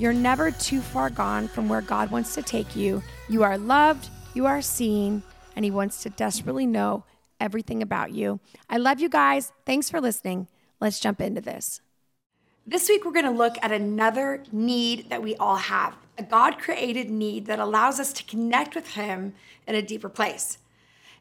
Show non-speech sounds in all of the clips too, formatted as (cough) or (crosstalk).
you're never too far gone from where God wants to take you. You are loved, you are seen, and He wants to desperately know everything about you. I love you guys. Thanks for listening. Let's jump into this. This week, we're going to look at another need that we all have a God created need that allows us to connect with Him in a deeper place.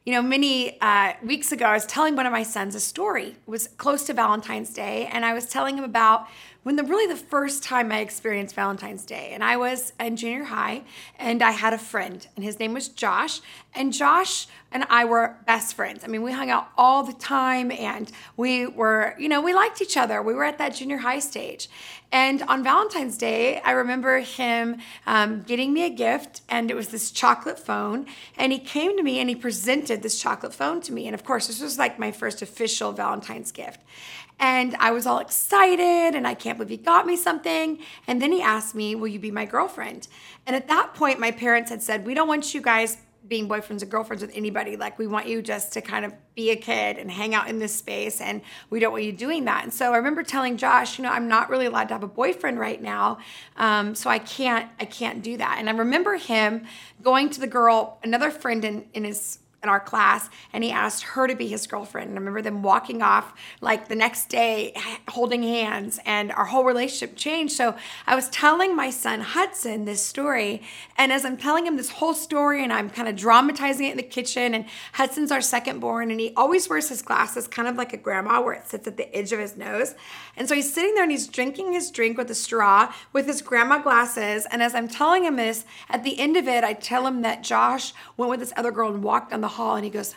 You know, many uh, weeks ago, I was telling one of my sons a story. It was close to Valentine's Day, and I was telling him about when the really the first time I experienced Valentine's Day. And I was in junior high, and I had a friend, and his name was Josh. And Josh and I were best friends. I mean, we hung out all the time, and we were, you know, we liked each other. We were at that junior high stage. And on Valentine's Day, I remember him um, getting me a gift, and it was this chocolate phone. And he came to me and he presented this chocolate phone to me. And of course, this was like my first official Valentine's gift. And I was all excited, and I can't believe he got me something. And then he asked me, Will you be my girlfriend? And at that point, my parents had said, We don't want you guys being boyfriends and girlfriends with anybody. Like, we want you just to kind of be a kid and hang out in this space, and we don't want you doing that. And so I remember telling Josh, you know, I'm not really allowed to have a boyfriend right now, um, so I can't, I can't do that. And I remember him going to the girl, another friend in in his in our class and he asked her to be his girlfriend. And I remember them walking off like the next day holding hands and our whole relationship changed. So I was telling my son Hudson this story. And as I'm telling him this whole story and I'm kind of dramatizing it in the kitchen, and Hudson's our second born and he always wears his glasses kind of like a grandma where it sits at the edge of his nose. And so he's sitting there and he's drinking his drink with a straw with his grandma glasses. And as I'm telling him this, at the end of it, I tell him that Josh went with this other girl and walked on the hall and he goes,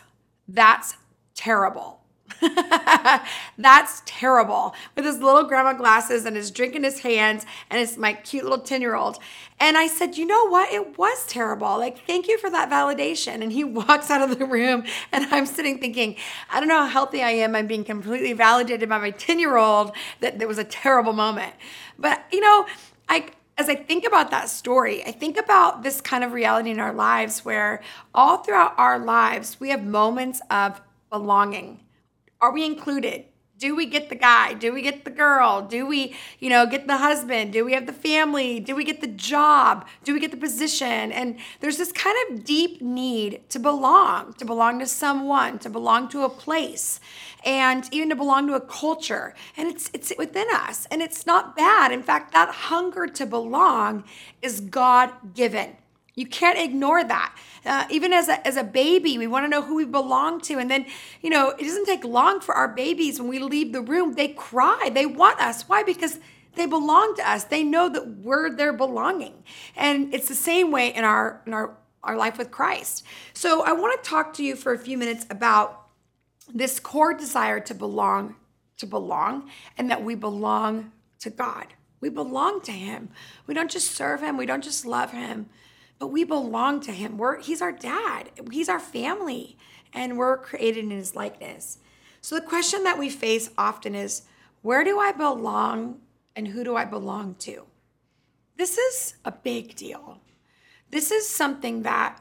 That's terrible. (laughs) That's terrible. With his little grandma glasses and his drink in his hands and it's my cute little 10 year old. And I said, you know what? It was terrible. Like, thank you for that validation. And he (laughs) walks out of the room and I'm sitting thinking, I don't know how healthy I am. I'm being completely validated by my 10 year old that there was a terrible moment. But, you know, I, as I think about that story, I think about this kind of reality in our lives where all throughout our lives, we have moments of belonging. Are we included? Do we get the guy? Do we get the girl? Do we, you know, get the husband? Do we have the family? Do we get the job? Do we get the position? And there's this kind of deep need to belong, to belong to someone, to belong to a place, and even to belong to a culture. And it's it's within us, and it's not bad. In fact, that hunger to belong is God given. You can't ignore that. Uh, even as a, as a baby, we want to know who we belong to. And then, you know, it doesn't take long for our babies when we leave the room, they cry. They want us. Why? Because they belong to us. They know that we're their belonging. And it's the same way in our in our, our life with Christ. So I want to talk to you for a few minutes about this core desire to belong, to belong, and that we belong to God. We belong to Him. We don't just serve Him, we don't just love Him but we belong to him. We're he's our dad. He's our family and we're created in his likeness. So the question that we face often is where do I belong and who do I belong to? This is a big deal. This is something that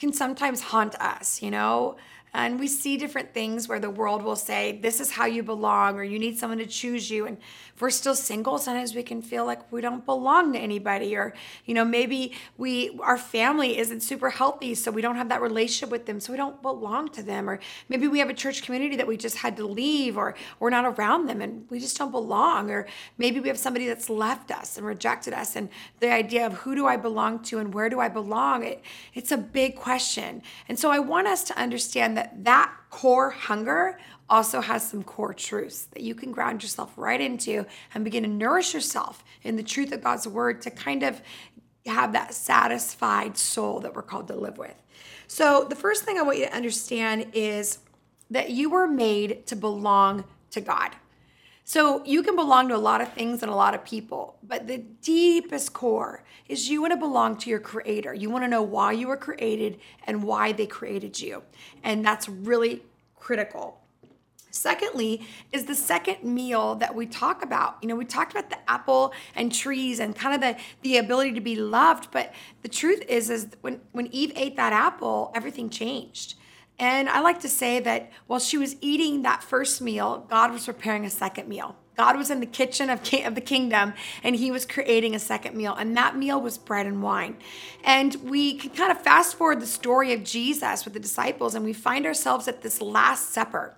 can sometimes haunt us, you know? And we see different things where the world will say, this is how you belong, or you need someone to choose you. And if we're still single, sometimes we can feel like we don't belong to anybody. Or, you know, maybe we our family isn't super healthy, so we don't have that relationship with them, so we don't belong to them. Or maybe we have a church community that we just had to leave, or we're not around them and we just don't belong. Or maybe we have somebody that's left us and rejected us. And the idea of who do I belong to and where do I belong, it, it's a big question. And so I want us to understand that that that core hunger also has some core truths that you can ground yourself right into and begin to nourish yourself in the truth of God's word to kind of have that satisfied soul that we're called to live with. So, the first thing I want you to understand is that you were made to belong to God. So you can belong to a lot of things and a lot of people, but the deepest core is you want to belong to your creator. You want to know why you were created and why they created you. And that's really critical. Secondly, is the second meal that we talk about. You know, we talked about the apple and trees and kind of the, the ability to be loved, but the truth is, is when, when Eve ate that apple, everything changed. And I like to say that while she was eating that first meal, God was preparing a second meal. God was in the kitchen of, of the kingdom and he was creating a second meal. And that meal was bread and wine. And we can kind of fast forward the story of Jesus with the disciples and we find ourselves at this Last Supper.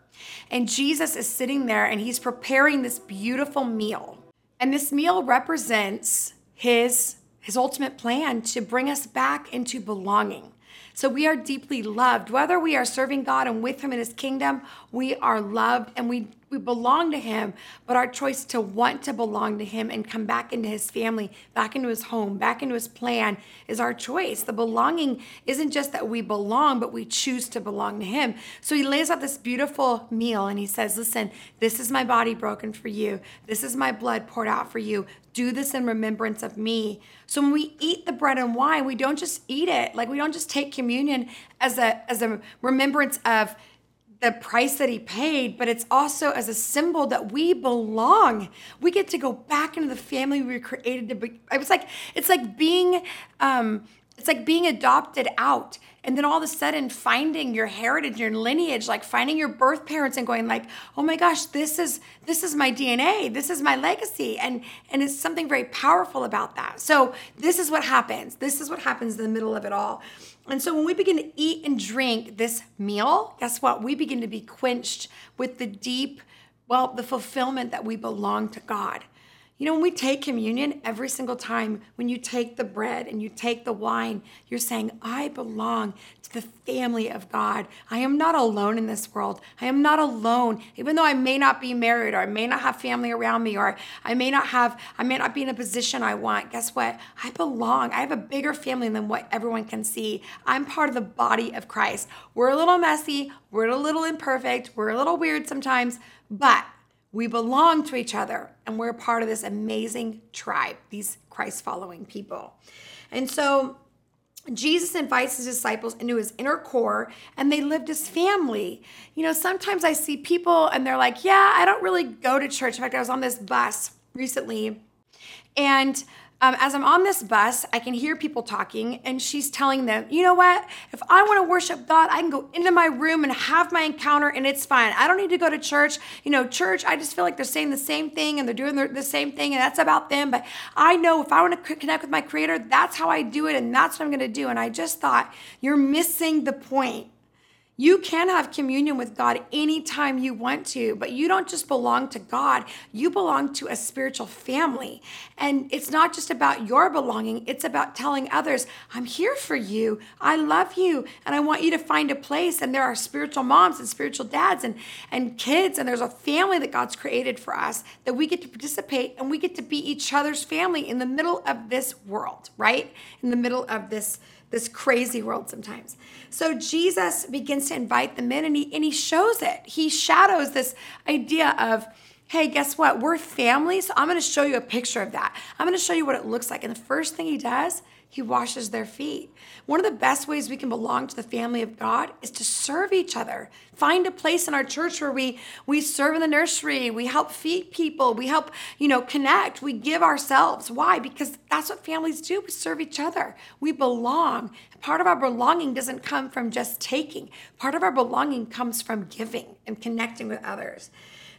And Jesus is sitting there and he's preparing this beautiful meal. And this meal represents his, his ultimate plan to bring us back into belonging. So we are deeply loved. Whether we are serving God and with Him in His kingdom, we are loved and we we belong to him, but our choice to want to belong to him and come back into his family, back into his home, back into his plan is our choice. The belonging isn't just that we belong, but we choose to belong to him. So he lays out this beautiful meal and he says, Listen, this is my body broken for you, this is my blood poured out for you. Do this in remembrance of me. So when we eat the bread and wine, we don't just eat it, like we don't just take communion as a as a remembrance of the price that he paid, but it's also as a symbol that we belong. We get to go back into the family we were created to be. It was like it's like being um, it's like being adopted out and then all of a sudden finding your heritage your lineage like finding your birth parents and going like oh my gosh this is this is my dna this is my legacy. And and it's something very powerful about that. So this is what happens. This is what happens in the middle of it all. And so when we begin to eat and drink this meal, guess what? We begin to be quenched with the deep, well, the fulfillment that we belong to God. You know, when we take communion, every single time when you take the bread and you take the wine, you're saying, I belong to the family of God. I am not alone in this world. I am not alone, even though I may not be married or I may not have family around me or I may not have, I may not be in a position I want. Guess what? I belong. I have a bigger family than what everyone can see. I'm part of the body of Christ. We're a little messy, we're a little imperfect, we're a little weird sometimes, but we belong to each other and we're part of this amazing tribe, these Christ following people. And so Jesus invites his disciples into his inner core and they lived as family. You know, sometimes I see people and they're like, Yeah, I don't really go to church. In fact, I was on this bus recently and um, as I'm on this bus, I can hear people talking, and she's telling them, you know what? If I want to worship God, I can go into my room and have my encounter, and it's fine. I don't need to go to church. You know, church, I just feel like they're saying the same thing and they're doing the same thing, and that's about them. But I know if I want to connect with my Creator, that's how I do it, and that's what I'm going to do. And I just thought, you're missing the point. You can have communion with God anytime you want to, but you don't just belong to God, you belong to a spiritual family. And it's not just about your belonging, it's about telling others, I'm here for you, I love you, and I want you to find a place. And there are spiritual moms and spiritual dads and, and kids, and there's a family that God's created for us that we get to participate and we get to be each other's family in the middle of this world, right? In the middle of this this crazy world sometimes. So Jesus begins to invite them in and he, and he shows it. He shadows this idea of, hey, guess what? We're family. So I'm going to show you a picture of that. I'm going to show you what it looks like. And the first thing he does he washes their feet. One of the best ways we can belong to the family of God is to serve each other. Find a place in our church where we we serve in the nursery, we help feed people, we help, you know, connect, we give ourselves. Why? Because that's what families do. We serve each other. We belong. Part of our belonging doesn't come from just taking. Part of our belonging comes from giving and connecting with others.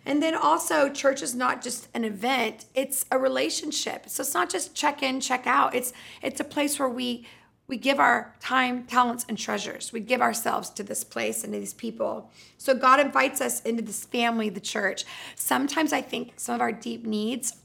And then also, church is not just an event; it's a relationship. So it's not just check in, check out. It's it's a place where we we give our time, talents, and treasures. We give ourselves to this place and to these people. So God invites us into this family, the church. Sometimes I think some of our deep needs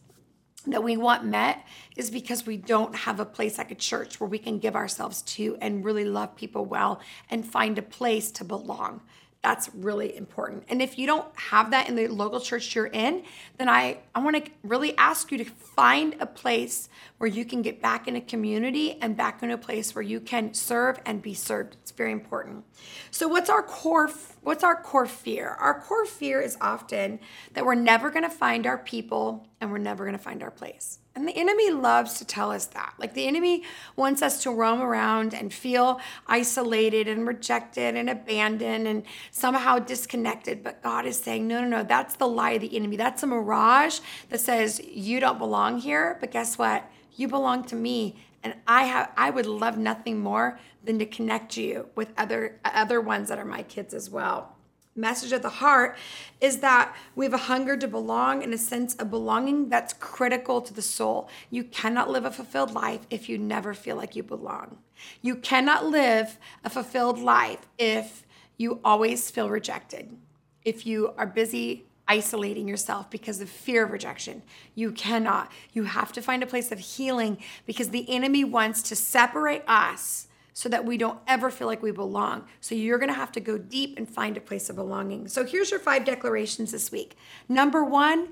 that we want met is because we don't have a place like a church where we can give ourselves to and really love people well and find a place to belong That's really important. And if you don't have that in the local church you're in, then I, I want to really ask you to find a place where you can get back in a community and back in a place where you can serve and be served. It's very important. So what's our core what's our core fear? Our core fear is often that we're never going to find our people and we're never going to find our place. And the enemy loves to tell us that. Like the enemy wants us to roam around and feel isolated and rejected and abandoned and somehow disconnected. But God is saying, no, no, no, that's the lie of the enemy. That's a mirage that says you don't belong here. But guess what? You belong to me. And I have I would love nothing more than to connect you with other other ones that are my kids as well message of the heart is that we have a hunger to belong and a sense of belonging that's critical to the soul. You cannot live a fulfilled life if you never feel like you belong. You cannot live a fulfilled life if you always feel rejected. If you are busy isolating yourself because of fear of rejection. You cannot. You have to find a place of healing because the enemy wants to separate us so that we don't ever feel like we belong. So you're going to have to go deep and find a place of belonging. So here's your five declarations this week. Number one,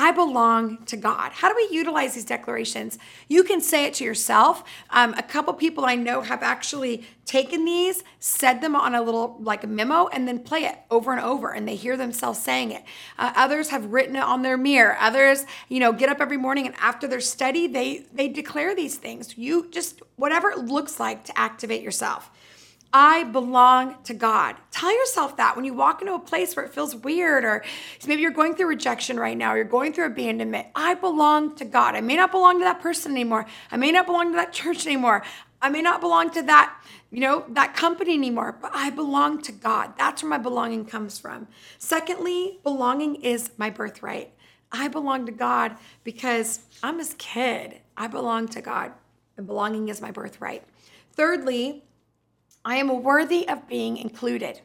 I belong to God. How do we utilize these declarations? You can say it to yourself. Um, a couple people I know have actually taken these, said them on a little like a memo, and then play it over and over, and they hear themselves saying it. Uh, others have written it on their mirror. Others, you know, get up every morning and after their study, they they declare these things. You just whatever it looks like to activate yourself. I belong to God. Tell yourself that when you walk into a place where it feels weird, or maybe you're going through rejection right now, or you're going through abandonment. I belong to God. I may not belong to that person anymore. I may not belong to that church anymore. I may not belong to that, you know, that company anymore, but I belong to God. That's where my belonging comes from. Secondly, belonging is my birthright. I belong to God because I'm his kid. I belong to God, and belonging is my birthright. Thirdly, I am worthy of being included.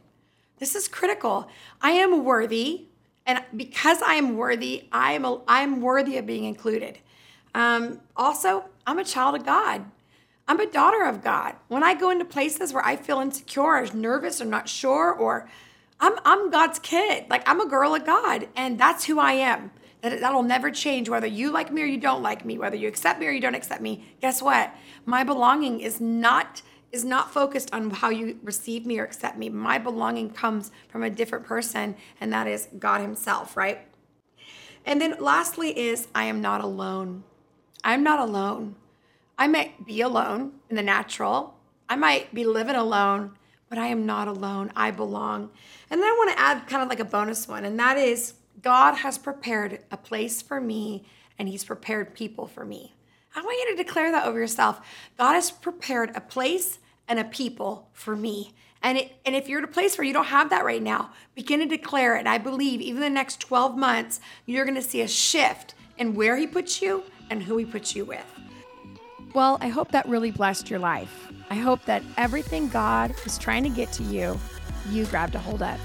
This is critical. I am worthy, and because I am worthy, I am a, I'm worthy of being included. Um, also, I'm a child of God. I'm a daughter of God. When I go into places where I feel insecure or nervous or not sure, or I'm, I'm God's kid. Like I'm a girl of God, and that's who I am. That, that'll never change whether you like me or you don't like me, whether you accept me or you don't accept me. Guess what? My belonging is not is not focused on how you receive me or accept me. My belonging comes from a different person, and that is God Himself, right? And then lastly, is I am not alone. I'm not alone. I might be alone in the natural, I might be living alone, but I am not alone. I belong. And then I want to add kind of like a bonus one, and that is God has prepared a place for me, and He's prepared people for me. I want you to declare that over yourself. God has prepared a place and a people for me. And, it, and if you're at a place where you don't have that right now, begin to declare it. I believe even the next 12 months, you're going to see a shift in where He puts you and who He puts you with. Well, I hope that really blessed your life. I hope that everything God was trying to get to you, you grabbed a hold of.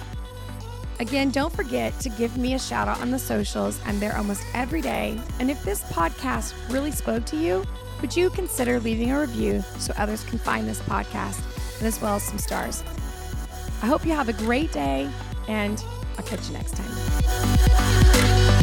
Again, don't forget to give me a shout out on the socials. I'm there almost every day. And if this podcast really spoke to you, would you consider leaving a review so others can find this podcast and as well as some stars? I hope you have a great day and I'll catch you next time.